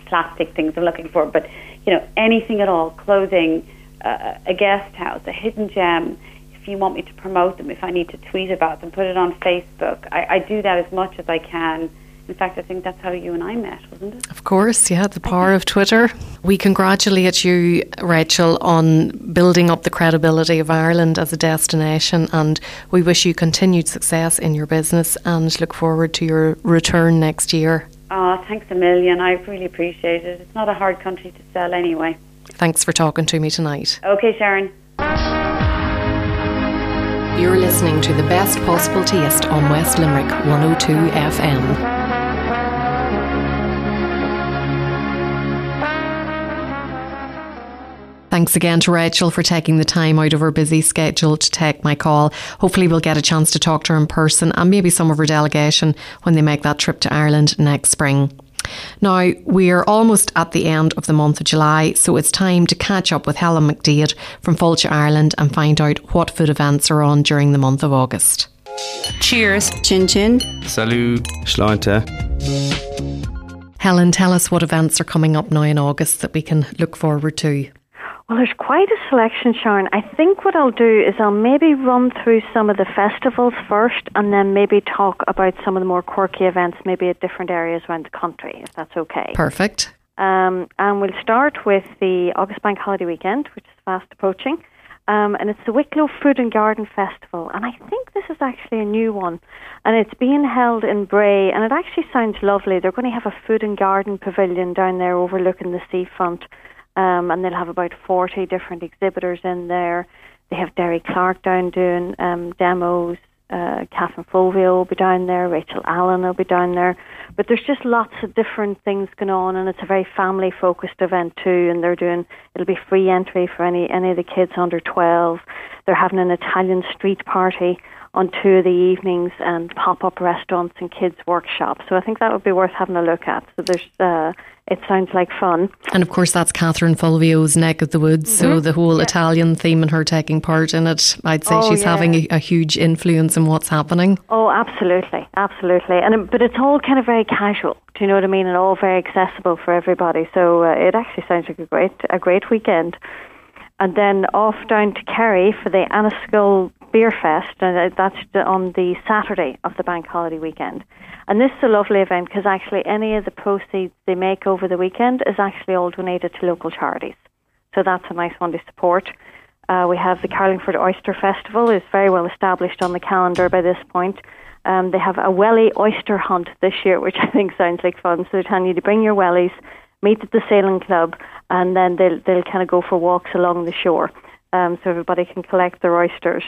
plastic things I'm looking for, but you know anything at all, clothing a guest house, a hidden gem, if you want me to promote them, if I need to tweet about them, put it on Facebook, I, I do that as much as I can. In fact, I think that's how you and I met, wasn't it? Of course, yeah, the power of Twitter. We congratulate you, Rachel, on building up the credibility of Ireland as a destination, and we wish you continued success in your business and look forward to your return next year. Oh, thanks a million. I really appreciate it. It's not a hard country to sell anyway. Thanks for talking to me tonight. Okay, Sharon. You're listening to the best possible taste on West Limerick 102 FM. Thanks again to Rachel for taking the time out of her busy schedule to take my call. Hopefully, we'll get a chance to talk to her in person and maybe some of her delegation when they make that trip to Ireland next spring. Now, we're almost at the end of the month of July, so it's time to catch up with Helen McDade from Fáilte Ireland and find out what food events are on during the month of August. Cheers. Chin chin. Salut. Sláinte. Helen, tell us what events are coming up now in August that we can look forward to. Well, there's quite a selection, Sharon. I think what I'll do is I'll maybe run through some of the festivals first and then maybe talk about some of the more quirky events, maybe at different areas around the country, if that's okay. Perfect. Um, and we'll start with the August Bank Holiday Weekend, which is fast approaching. Um, and it's the Wicklow Food and Garden Festival. And I think this is actually a new one. And it's being held in Bray. And it actually sounds lovely. They're going to have a food and garden pavilion down there overlooking the seafront um, and they'll have about 40 different exhibitors in there. They have Derry Clarke down doing um, demos. Uh, Catherine Fulvio will be down there. Rachel Allen will be down there. But there's just lots of different things going on, and it's a very family focused event too. And they're doing it'll be free entry for any any of the kids under 12. They're having an Italian street party on two of the evenings and pop up restaurants and kids workshops. So I think that would be worth having a look at. So there's uh, it sounds like fun. And of course, that's Catherine Fulvio's neck of the woods. Mm-hmm. So the whole yeah. Italian theme and her taking part in it, I'd say oh, she's yeah. having a, a, huge influence in what's happening. Oh, absolutely, absolutely. And but it's all kind of very casual. Do you know what I mean? And all very accessible for everybody. So uh, it actually sounds like a great a great weekend. And then off down to Kerry for the Annascaul Beer Fest, and that's on the Saturday of the bank holiday weekend. And this is a lovely event because actually any of the proceeds they make over the weekend is actually all donated to local charities. So that's a nice one to support. Uh, we have the Carlingford Oyster Festival is very well established on the calendar by this point. Um, they have a welly oyster hunt this year, [LAUGHS] which I think sounds like fun. So they're telling you to bring your wellies, meet at the sailing club, and then they'll they'll kind of go for walks along the shore, um, so everybody can collect their oysters.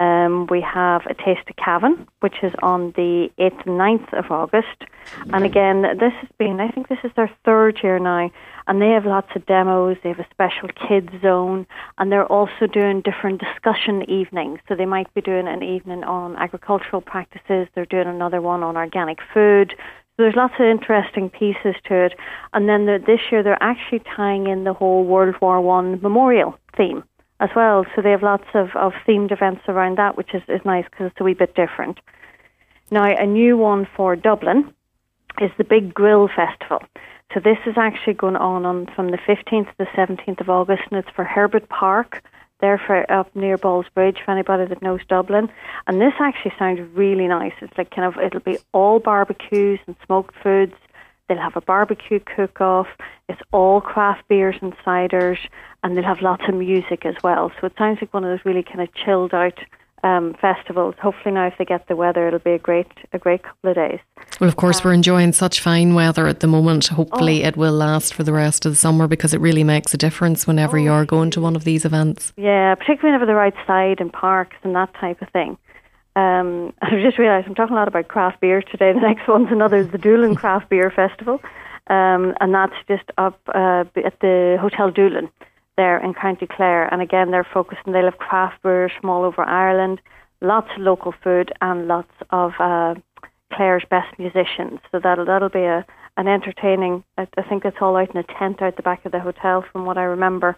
Um, we have a taste of Cavan, which is on the 8th and 9th of August. And again, this has been, I think this is their third year now, and they have lots of demos. They have a special kids zone, and they're also doing different discussion evenings. So they might be doing an evening on agricultural practices, they're doing another one on organic food. So there's lots of interesting pieces to it. And then this year, they're actually tying in the whole World War One memorial theme as well. So they have lots of, of themed events around that, which is, is nice because it's a wee bit different. Now, a new one for Dublin is the Big Grill Festival. So this is actually going on, on from the 15th to the 17th of August, and it's for Herbert Park. There for up near Ballsbridge for anybody that knows Dublin. And this actually sounds really nice. It's like kind of it'll be all barbecues and smoked foods. They'll have a barbecue cook off. It's all craft beers and ciders and they'll have lots of music as well. So it sounds like one of those really kind of chilled out um, festivals. Hopefully now, if they get the weather, it'll be a great a great couple of days. Well, of course, um, we're enjoying such fine weather at the moment. Hopefully, oh, it will last for the rest of the summer because it really makes a difference whenever oh, you're going to one of these events. Yeah, particularly whenever they're outside in parks and that type of thing. Um, [LAUGHS] I've just realised I'm talking a lot about craft beer today. The next one's another [LAUGHS] the Doolin Craft Beer Festival, um, and that's just up uh, at the Hotel Doolin there in County Clare. And again, they're focusing, they'll have craft brewers from all over Ireland, lots of local food, and lots of uh, Clare's best musicians. So that'll, that'll be a, an entertaining, I, I think it's all out in a tent out the back of the hotel from what I remember.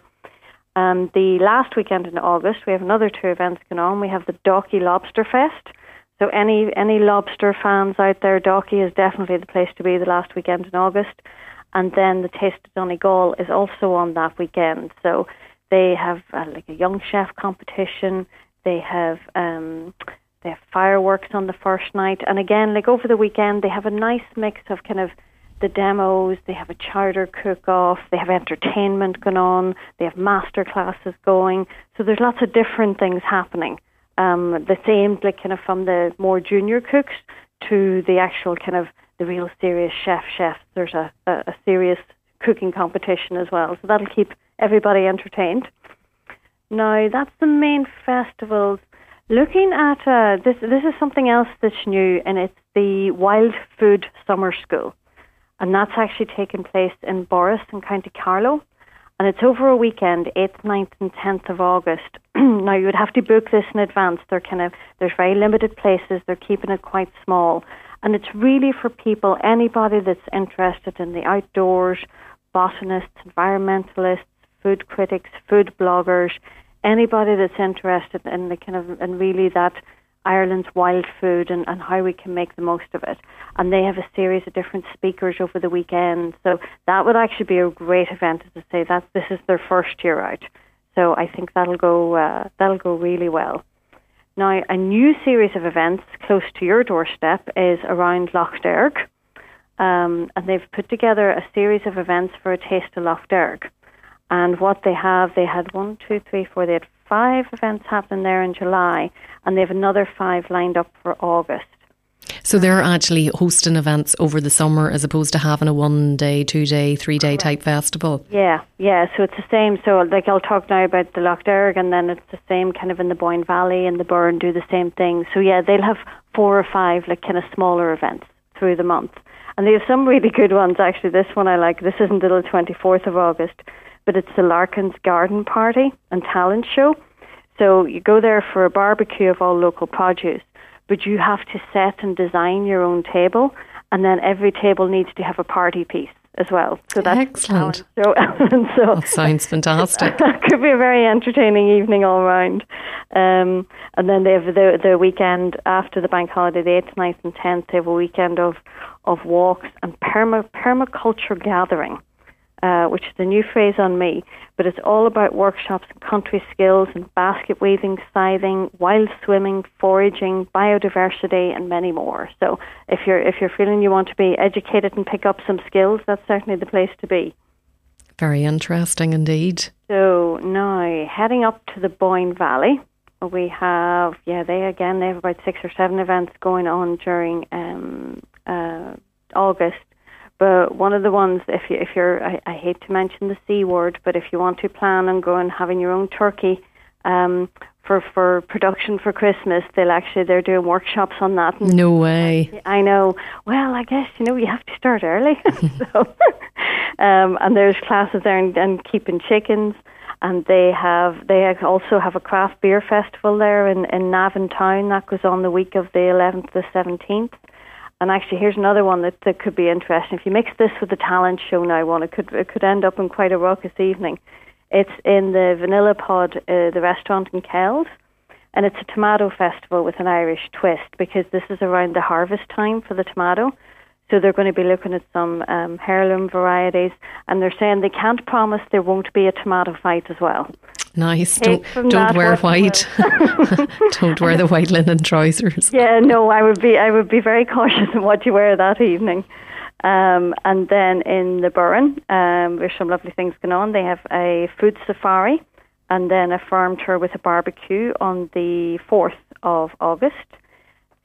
Um, the last weekend in August, we have another two events going on. We have the Dalkey Lobster Fest. So any any lobster fans out there, Dalkey is definitely the place to be the last weekend in August and then the Taste of Donegal is also on that weekend. So they have uh, like a young chef competition. They have um, they have fireworks on the first night, and again, like over the weekend, they have a nice mix of kind of the demos. They have a charter cook-off. They have entertainment going on. They have master classes going. So there's lots of different things happening. Um, the same, like kind of from the more junior cooks to the actual kind of the real serious chef chefs. There's a, a, a serious cooking competition as well, so that'll keep everybody entertained. Now that's the main festivals. Looking at uh, this, this is something else that's new, and it's the Wild Food Summer School, and that's actually taking place in Borris in County Carlow, and it's over a weekend, 8th, 9th, and 10th of August. [CLEARS THROAT] now you would have to book this in advance. They're kind of there's very limited places. They're keeping it quite small, and it's really for people, anybody that's interested in the outdoors, botanists, environmentalists, food critics, food bloggers, anybody that's interested in the kind of and really that Ireland's wild food and, and how we can make the most of it. And they have a series of different speakers over the weekend. So that would actually be a great event, as I say. That this is their first year out. So I think that'll go uh, that'll go really well. Now, a new series of events close to your doorstep is around Lough Derg. Um, and they've put together a series of events for a taste of Lough Derg. And what they have, they had one, two, three, four, they had five events happening there in July, and they have another five lined up for August. So they're actually hosting events over the summer as opposed to having a one day, two day, three day type festival. Yeah, yeah. So it's the same. So like I'll talk now about the Lough Derg and then it's the same kind of in the Boyne Valley and the Burren do the same thing. So yeah, they'll have four or five like kind of smaller events through the month. And they have some really good ones actually. This one I like. This isn't until the 24th of August, but it's the Larkin's Garden Party and Talent Show. So you go there for a barbecue of all local produce, but you have to set and design your own table, and then every table needs to have a party piece as well. So that's excellent. So, [LAUGHS] so that sounds fantastic. [LAUGHS] That could be a very entertaining evening all round. Um, and then they have the the weekend after the bank holiday, the eighth, 9th, and tenth. They have a weekend of of walks and perma permaculture gathering. Uh, which is a new phrase on me, but it's all about workshops and country skills and basket weaving, scything, wild swimming, foraging, biodiversity, and many more. So if you're if you're feeling you want to be educated and pick up some skills, that's certainly the place to be. Very interesting indeed. So now heading up to the Boyne Valley, we have yeah they again they have about six or seven events going on during um, uh, August but one of the ones, if you if you're, I, I hate to mention the c word, but if you want to plan on going having your own turkey um, for for production for Christmas, they'll actually they're doing workshops on that. No way. I know. Well, I guess you know you have to start early. [LAUGHS] [LAUGHS] so, um, and there's classes there and, and keeping chickens and they have they also have a craft beer festival there in in Navan Town that goes on the week of the 11th to the 17th. And actually, here's another one that, that could be interesting. If you mix this with the talent show now, one it could it could end up in quite a raucous evening. It's in the Vanilla Pod, uh, the restaurant in Kells, and it's a tomato festival with an Irish twist because this is around the harvest time for the tomato. So they're going to be looking at some um, heirloom varieties, and they're saying they can't promise there won't be a tomato fight as well. Nice. Take don't don't wear white. [LAUGHS] don't wear the white linen trousers. Yeah, no, I would be I would be very [LAUGHS] cautious in what you wear that evening. Um, and then in the Burren, um, there's some lovely things going on. They have a food safari and then a farm tour with a barbecue on the 4th of August.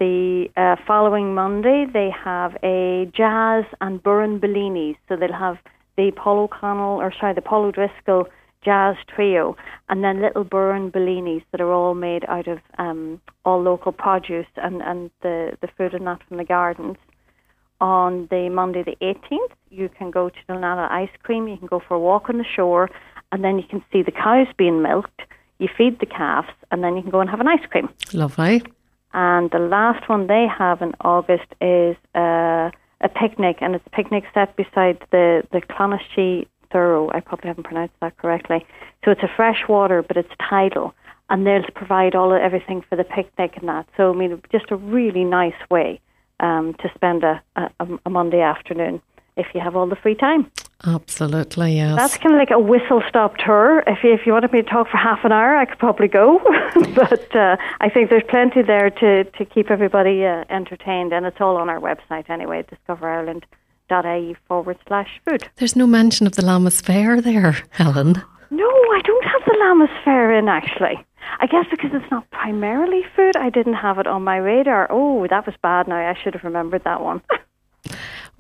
The uh, following Monday, they have a jazz and Burren Bellinis. So they'll have the Paul O'Connell, or sorry, the Paul O'Driscoll jazz trio, and then little Burren Bellinis that are all made out of um, all local produce and, and the, the food and that from the gardens. On the Monday the 18th, you can go to Nana Ice Cream, you can go for a walk on the shore, and then you can see the cows being milked. You feed the calves, and then you can go and have an ice cream. Lovely. And the last one they have in August is uh, a picnic, and it's a picnic set beside the the Clonashe Thorough. I probably haven't pronounced that correctly. So it's a fresh water, but it's tidal, and they'll provide all everything for the picnic and that. So I mean, just a really nice way um, to spend a, a, a Monday afternoon if you have all the free time. Absolutely, yes. That's kind of like a whistle stop tour. If you, if you wanted me to talk for half an hour, I could probably go. [LAUGHS] but uh, I think there's plenty there to, to keep everybody uh, entertained, and it's all on our website anyway, discoverireland.ie forward slash food. There's no mention of the Lammas Fair there, Helen. No, I don't have the Lammas Fair in actually. I guess because it's not primarily food, I didn't have it on my radar. Oh, that was bad now. I should have remembered that one. [LAUGHS]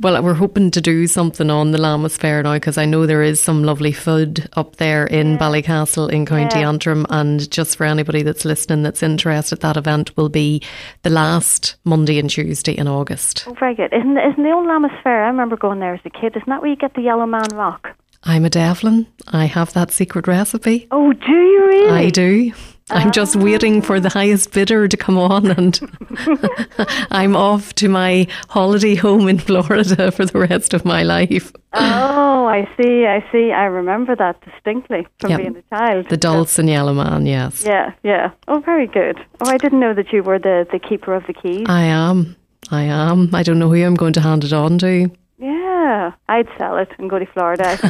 Well, we're hoping to do something on the Lammas Fair now because I know there is some lovely food up there in yeah. Ballycastle in County yeah. Antrim. And just for anybody that's listening that's interested, that event will be the last Monday and Tuesday in August. Oh, very good. Isn't, isn't the old Lammas Fair? I remember going there as a kid. Isn't that where you get the Yellow Man Rock? I'm a Devlin. I have that secret recipe. Oh, do you really? I do. I'm ah. just waiting for the highest bidder to come on, and [LAUGHS] I'm off to my holiday home in Florida [LAUGHS] for the rest of my life. Oh, I see, I see. I remember that distinctly from yep. being a child. The Dulcin Yellow Man, yes. Yeah, yeah. Oh, very good. Oh, I didn't know that you were the, the keeper of the keys. I am. I am. I don't know who I'm going to hand it on to. Yeah, I'd sell it and go to Florida. [LAUGHS] to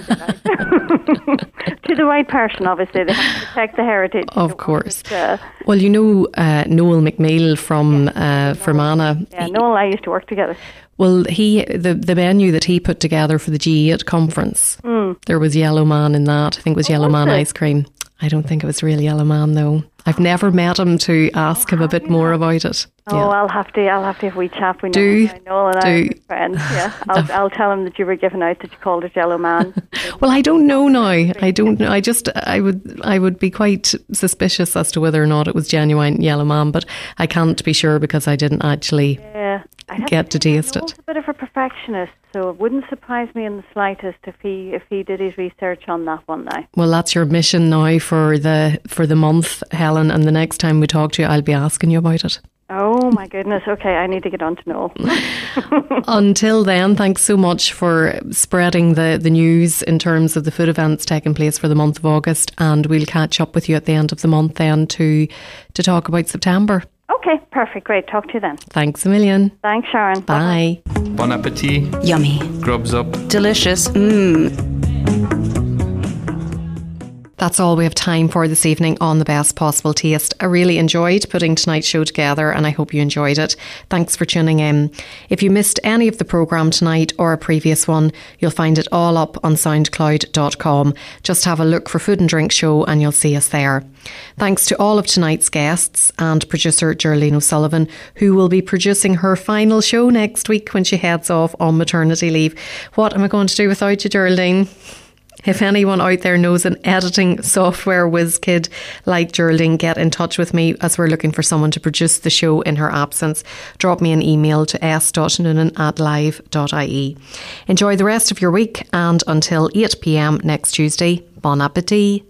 the right person, obviously. They have to protect the heritage. Of course. uh, well, you know uh, Noel McMeel from yeah, uh, Fermanagh. Yeah, Noel I used to work together. Well, he the the menu that he put together for the G8 conference, mm. there was Yellow Man in that. I think it was oh, Yellow Man it? ice cream. I don't think it was really Yellow Man though. I've never met him to ask him a bit more about it. Oh, yeah. I'll have to. I'll have to have a wee chat. We do, know, I know, and do. I'm friends. [LAUGHS] Yeah, I'll, I'll tell him that you were given out that you called it Yellow Man. [LAUGHS] well, I don't know now. I don't know. I just, I would, I would be quite suspicious as to whether or not it was genuine Yellow Man, but I can't be sure because I didn't actually yeah. get to taste it. A bit of a perfectionist, so it wouldn't surprise me in the slightest if he if he did his research on that one now. Well, that's your mission now for the for the month, Helen. And the next time we talk to you, I'll be asking you about it. Oh my goodness. Okay, I need to get on to know. [LAUGHS] [LAUGHS] Until then, thanks so much for spreading the, the news in terms of the food events taking place for the month of August. And we'll catch up with you at the end of the month then to to talk about September. Okay, perfect. Great. Talk to you then. Thanks a million. Thanks, Sharon. Bye. Bon appetit. Yummy. Grubs up. Delicious. Mmm. That's all we have time for this evening on the best possible taste. I really enjoyed putting tonight's show together and I hope you enjoyed it. Thanks for tuning in. If you missed any of the programme tonight or a previous one, you'll find it all up on soundcloud.com. Just have a look for Food and Drink Show and you'll see us there. Thanks to all of tonight's guests and producer Geraldine O'Sullivan, who will be producing her final show next week when she heads off on maternity leave. What am I going to do without you, Geraldine? If anyone out there knows an editing software whiz kid like Geraldine, get in touch with me as we're looking for someone to produce the show in her absence. Drop me an email to s.noonan at live.ie. Enjoy the rest of your week and until 8 pm next Tuesday, bon appetit.